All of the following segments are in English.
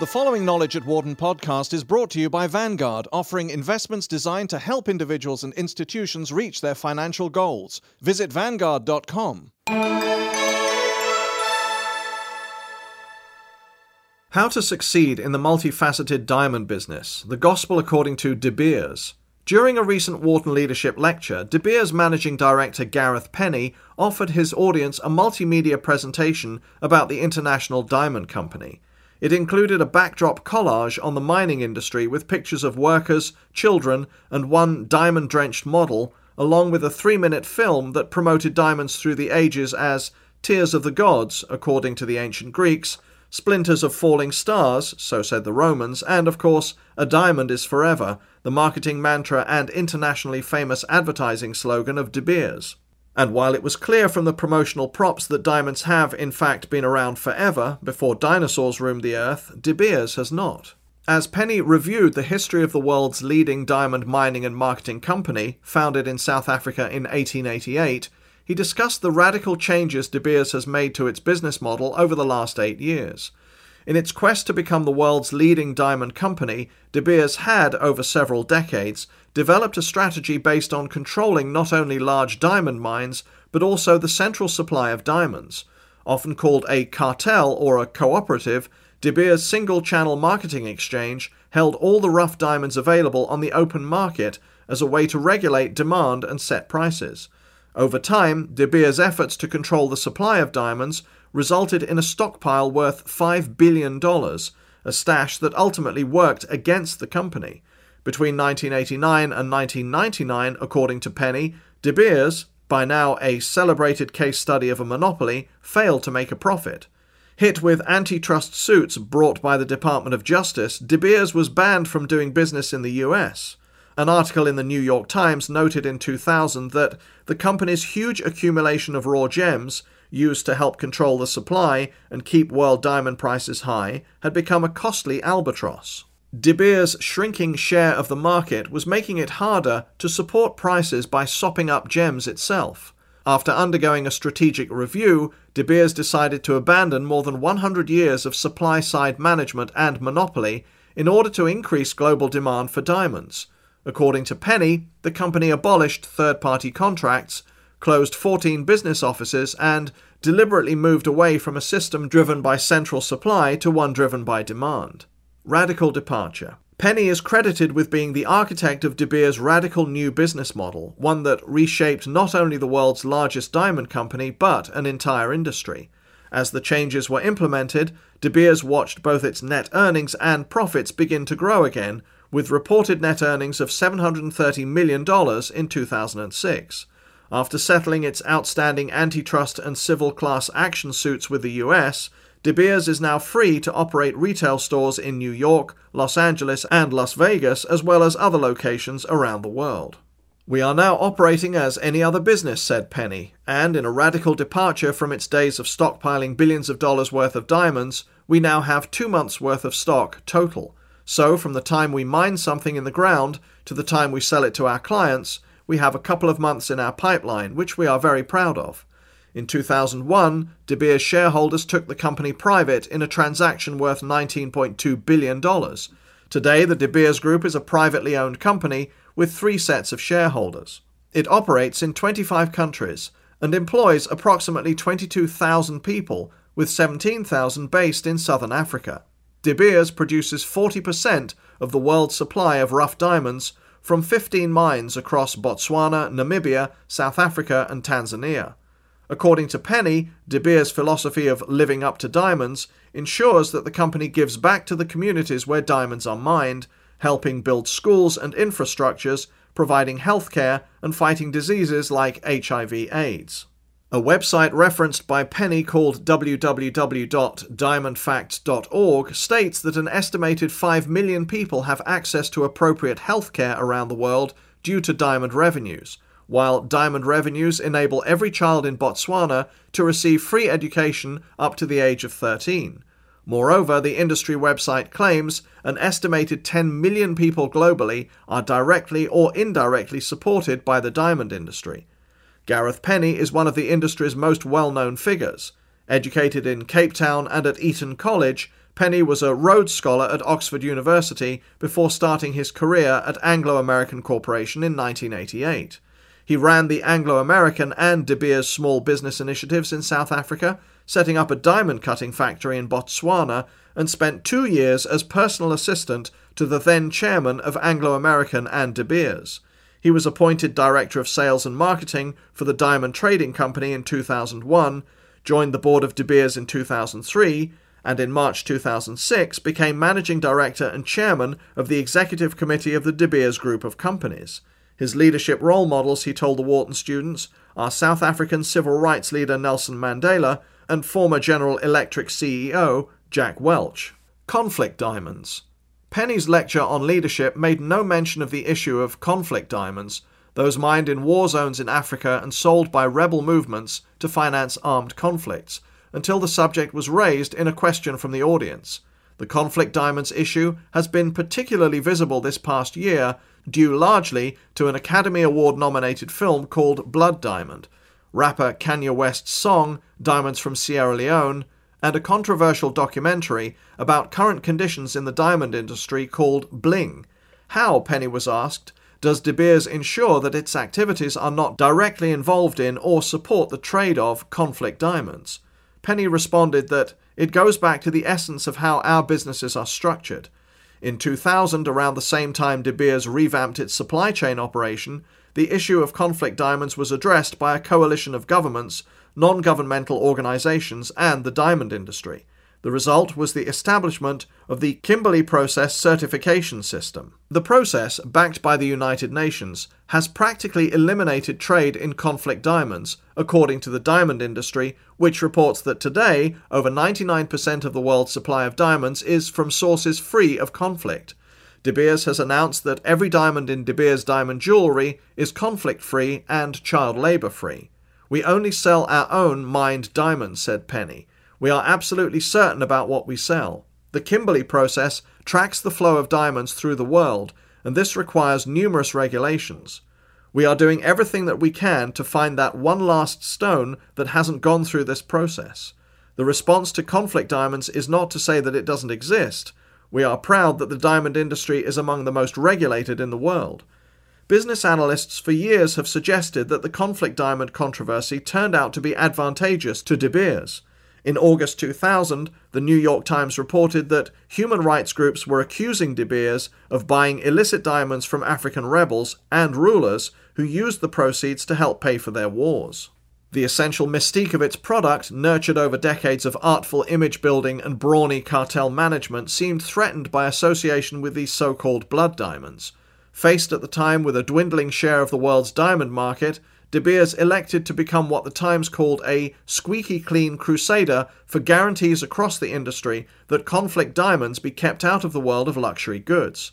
The following Knowledge at Wharton podcast is brought to you by Vanguard, offering investments designed to help individuals and institutions reach their financial goals. Visit Vanguard.com. How to Succeed in the Multifaceted Diamond Business The Gospel According to De Beers. During a recent Wharton Leadership lecture, De Beers managing director Gareth Penny offered his audience a multimedia presentation about the International Diamond Company. It included a backdrop collage on the mining industry with pictures of workers, children, and one diamond drenched model, along with a three minute film that promoted diamonds through the ages as tears of the gods, according to the ancient Greeks, splinters of falling stars, so said the Romans, and of course, a diamond is forever, the marketing mantra and internationally famous advertising slogan of De Beers. And while it was clear from the promotional props that diamonds have, in fact, been around forever, before dinosaurs roamed the earth, De Beers has not. As Penny reviewed the history of the world's leading diamond mining and marketing company, founded in South Africa in 1888, he discussed the radical changes De Beers has made to its business model over the last eight years. In its quest to become the world's leading diamond company, De Beers had, over several decades, developed a strategy based on controlling not only large diamond mines, but also the central supply of diamonds. Often called a cartel or a cooperative, De Beers' single channel marketing exchange held all the rough diamonds available on the open market as a way to regulate demand and set prices. Over time, De Beers' efforts to control the supply of diamonds resulted in a stockpile worth $5 billion, a stash that ultimately worked against the company. Between 1989 and 1999, according to Penny, De Beers, by now a celebrated case study of a monopoly, failed to make a profit. Hit with antitrust suits brought by the Department of Justice, De Beers was banned from doing business in the US. An article in the New York Times noted in 2000 that the company's huge accumulation of raw gems used to help control the supply and keep world diamond prices high, had become a costly albatross. De Beers' shrinking share of the market was making it harder to support prices by sopping up gems itself. After undergoing a strategic review, De Beers decided to abandon more than 100 years of supply side management and monopoly in order to increase global demand for diamonds. According to Penny, the company abolished third party contracts closed 14 business offices, and deliberately moved away from a system driven by central supply to one driven by demand. Radical departure. Penny is credited with being the architect of De Beers' radical new business model, one that reshaped not only the world's largest diamond company, but an entire industry. As the changes were implemented, De Beers watched both its net earnings and profits begin to grow again, with reported net earnings of $730 million in 2006. After settling its outstanding antitrust and civil class action suits with the US, De Beers is now free to operate retail stores in New York, Los Angeles, and Las Vegas, as well as other locations around the world. We are now operating as any other business, said Penny, and in a radical departure from its days of stockpiling billions of dollars worth of diamonds, we now have two months' worth of stock total. So, from the time we mine something in the ground to the time we sell it to our clients, we have a couple of months in our pipeline, which we are very proud of. In 2001, De Beers shareholders took the company private in a transaction worth $19.2 billion. Today, the De Beers Group is a privately owned company with three sets of shareholders. It operates in 25 countries and employs approximately 22,000 people, with 17,000 based in southern Africa. De Beers produces 40% of the world's supply of rough diamonds from 15 mines across Botswana, Namibia, South Africa, and Tanzania. According to Penny, De Beers' philosophy of living up to diamonds ensures that the company gives back to the communities where diamonds are mined, helping build schools and infrastructures, providing healthcare, and fighting diseases like HIV/AIDS. A website referenced by Penny called www.diamondfacts.org states that an estimated 5 million people have access to appropriate healthcare around the world due to diamond revenues, while diamond revenues enable every child in Botswana to receive free education up to the age of 13. Moreover, the industry website claims an estimated 10 million people globally are directly or indirectly supported by the diamond industry. Gareth Penny is one of the industry's most well known figures. Educated in Cape Town and at Eton College, Penny was a Rhodes Scholar at Oxford University before starting his career at Anglo American Corporation in 1988. He ran the Anglo American and De Beers small business initiatives in South Africa, setting up a diamond cutting factory in Botswana, and spent two years as personal assistant to the then chairman of Anglo American and De Beers. He was appointed Director of Sales and Marketing for the Diamond Trading Company in 2001, joined the board of De Beers in 2003, and in March 2006 became Managing Director and Chairman of the Executive Committee of the De Beers Group of Companies. His leadership role models, he told the Wharton students, are South African civil rights leader Nelson Mandela and former General Electric CEO Jack Welch. Conflict diamonds. Penny's lecture on leadership made no mention of the issue of conflict diamonds, those mined in war zones in Africa and sold by rebel movements to finance armed conflicts, until the subject was raised in a question from the audience. The conflict diamonds issue has been particularly visible this past year, due largely to an Academy Award nominated film called Blood Diamond, rapper Kanye West's song Diamonds from Sierra Leone, and a controversial documentary about current conditions in the diamond industry called Bling. How, Penny was asked, does De Beers ensure that its activities are not directly involved in or support the trade of conflict diamonds? Penny responded that it goes back to the essence of how our businesses are structured. In 2000, around the same time De Beers revamped its supply chain operation, the issue of conflict diamonds was addressed by a coalition of governments, non governmental organizations, and the diamond industry. The result was the establishment of the Kimberley Process Certification System. The process, backed by the United Nations, has practically eliminated trade in conflict diamonds, according to the diamond industry, which reports that today over 99% of the world's supply of diamonds is from sources free of conflict. De Beers has announced that every diamond in De Beers diamond jewellery is conflict free and child labour free. We only sell our own mined diamonds, said Penny. We are absolutely certain about what we sell. The Kimberley process tracks the flow of diamonds through the world, and this requires numerous regulations. We are doing everything that we can to find that one last stone that hasn't gone through this process. The response to conflict diamonds is not to say that it doesn't exist. We are proud that the diamond industry is among the most regulated in the world. Business analysts for years have suggested that the conflict diamond controversy turned out to be advantageous to De Beers. In August 2000, the New York Times reported that human rights groups were accusing De Beers of buying illicit diamonds from African rebels and rulers who used the proceeds to help pay for their wars. The essential mystique of its product, nurtured over decades of artful image building and brawny cartel management, seemed threatened by association with these so called blood diamonds. Faced at the time with a dwindling share of the world's diamond market, De Beers elected to become what the Times called a squeaky clean crusader for guarantees across the industry that conflict diamonds be kept out of the world of luxury goods.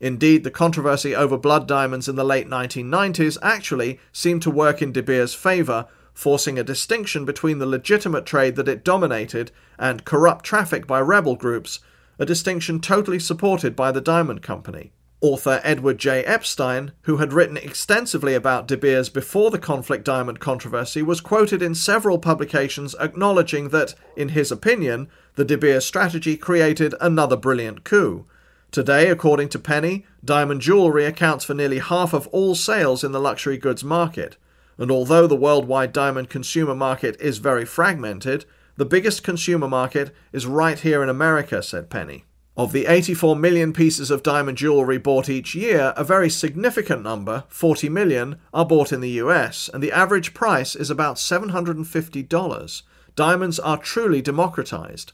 Indeed, the controversy over blood diamonds in the late 1990s actually seemed to work in De Beers' favour, forcing a distinction between the legitimate trade that it dominated and corrupt traffic by rebel groups, a distinction totally supported by the Diamond Company. Author Edward J. Epstein, who had written extensively about De Beers before the conflict diamond controversy, was quoted in several publications acknowledging that, in his opinion, the De Beers strategy created another brilliant coup. Today, according to Penny, diamond jewellery accounts for nearly half of all sales in the luxury goods market. And although the worldwide diamond consumer market is very fragmented, the biggest consumer market is right here in America, said Penny. Of the 84 million pieces of diamond jewellery bought each year, a very significant number, 40 million, are bought in the US, and the average price is about $750. Diamonds are truly democratized.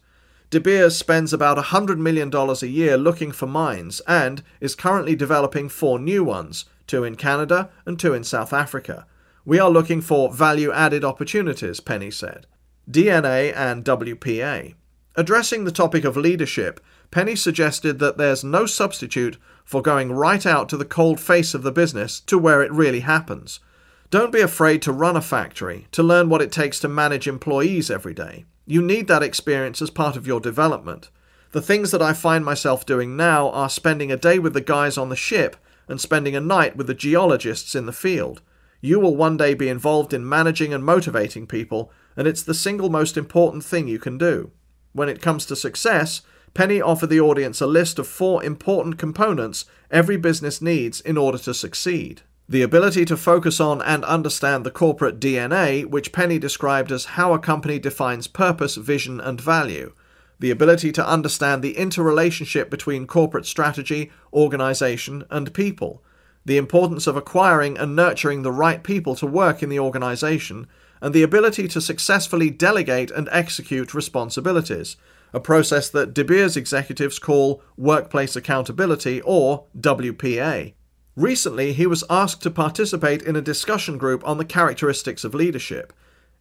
De Beers spends about $100 million a year looking for mines and is currently developing four new ones, two in Canada and two in South Africa. We are looking for value added opportunities, Penny said. DNA and WPA. Addressing the topic of leadership, Penny suggested that there's no substitute for going right out to the cold face of the business to where it really happens. Don't be afraid to run a factory, to learn what it takes to manage employees every day. You need that experience as part of your development. The things that I find myself doing now are spending a day with the guys on the ship and spending a night with the geologists in the field. You will one day be involved in managing and motivating people, and it's the single most important thing you can do. When it comes to success, Penny offered the audience a list of four important components every business needs in order to succeed. The ability to focus on and understand the corporate DNA, which Penny described as how a company defines purpose, vision, and value. The ability to understand the interrelationship between corporate strategy, organization, and people. The importance of acquiring and nurturing the right people to work in the organization, and the ability to successfully delegate and execute responsibilities, a process that De Beers executives call workplace accountability or WPA. Recently, he was asked to participate in a discussion group on the characteristics of leadership.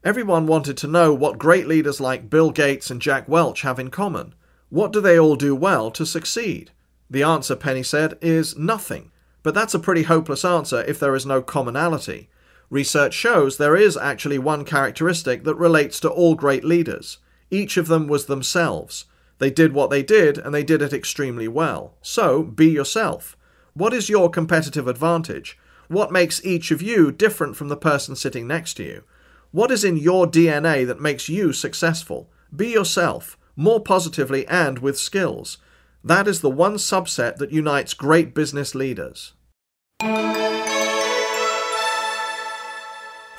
Everyone wanted to know what great leaders like Bill Gates and Jack Welch have in common. What do they all do well to succeed? The answer, Penny said, is nothing. But that's a pretty hopeless answer if there is no commonality. Research shows there is actually one characteristic that relates to all great leaders. Each of them was themselves. They did what they did, and they did it extremely well. So, be yourself. What is your competitive advantage? What makes each of you different from the person sitting next to you? What is in your DNA that makes you successful? Be yourself, more positively and with skills. That is the one subset that unites great business leaders.